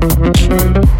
Mm-hmm.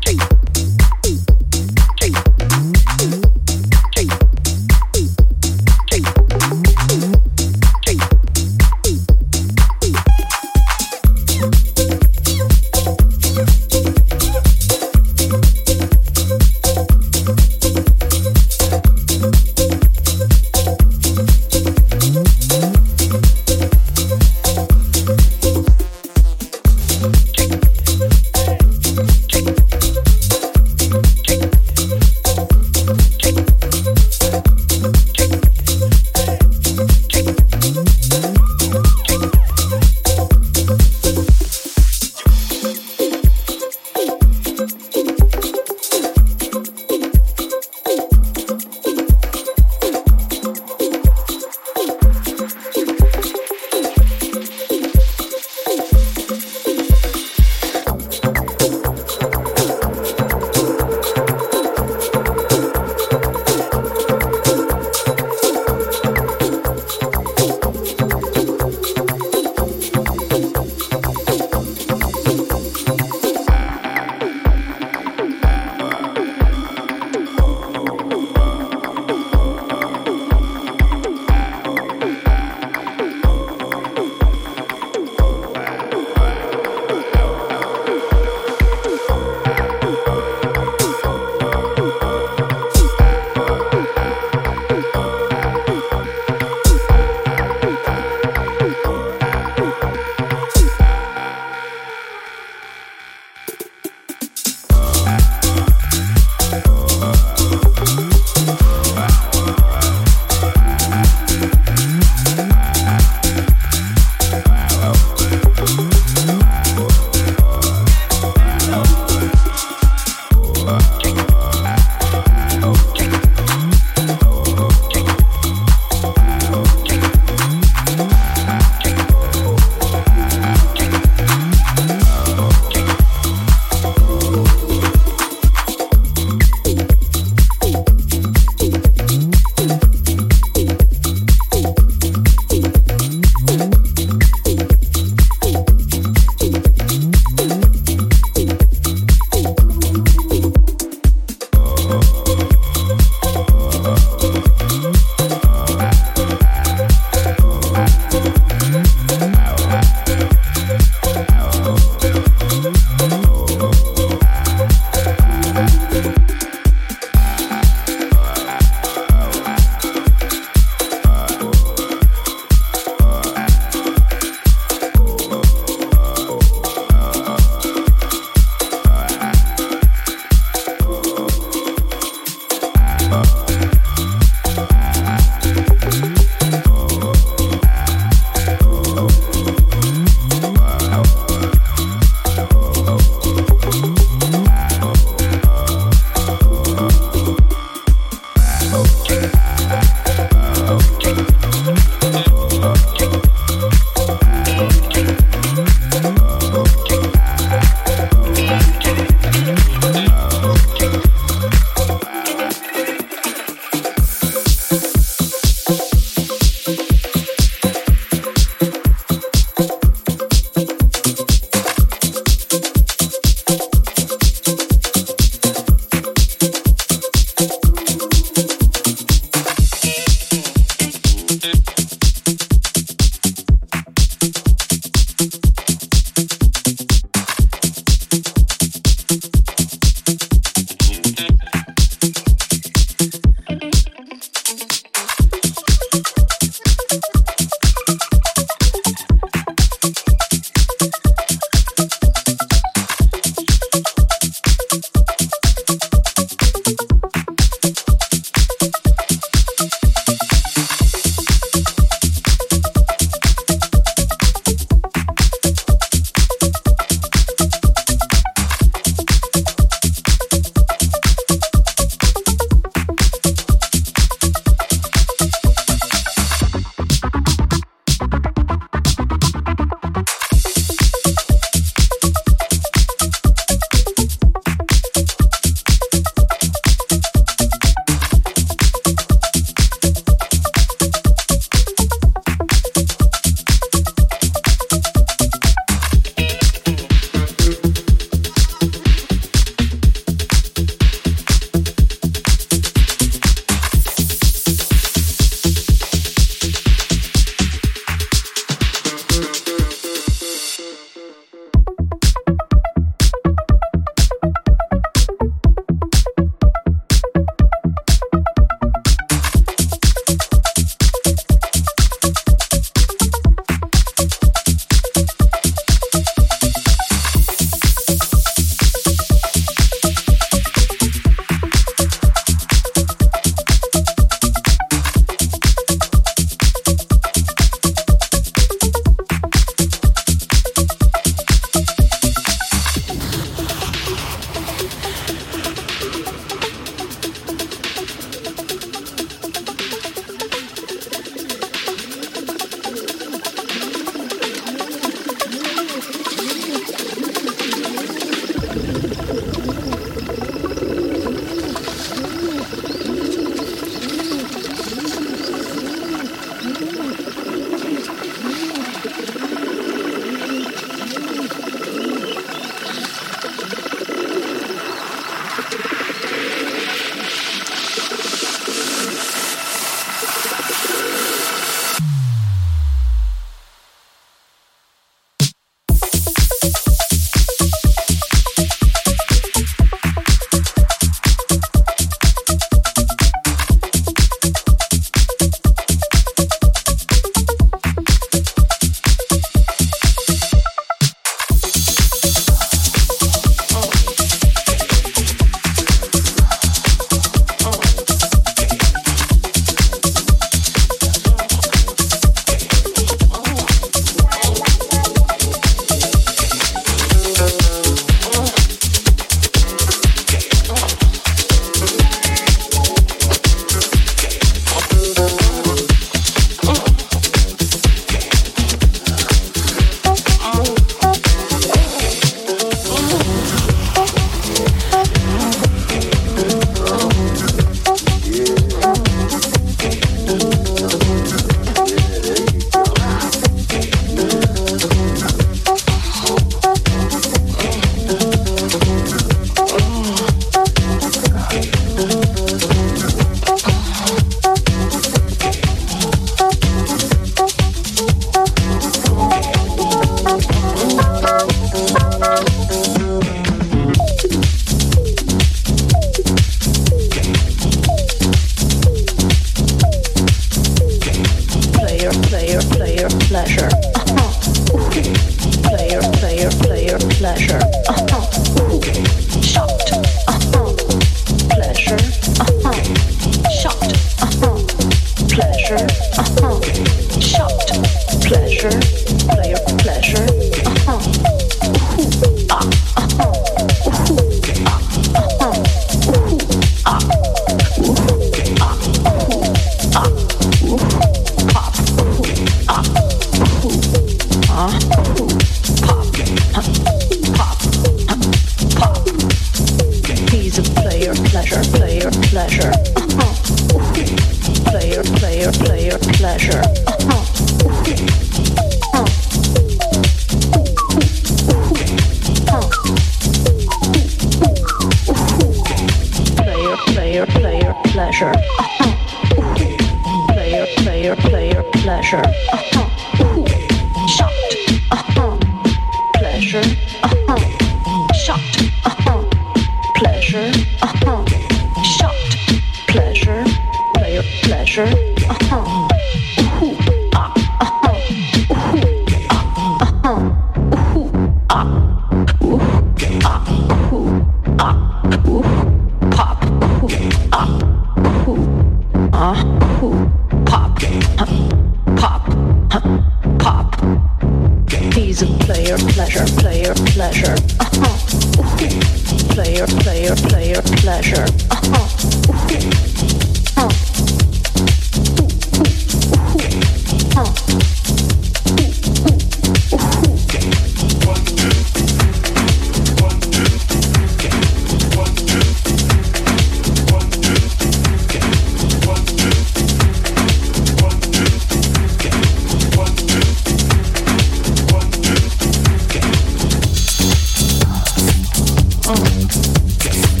Get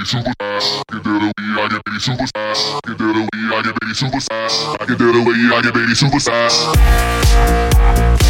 baby super fast. I get baby super fast. I get baby super fast. I get that away, I get baby super fast.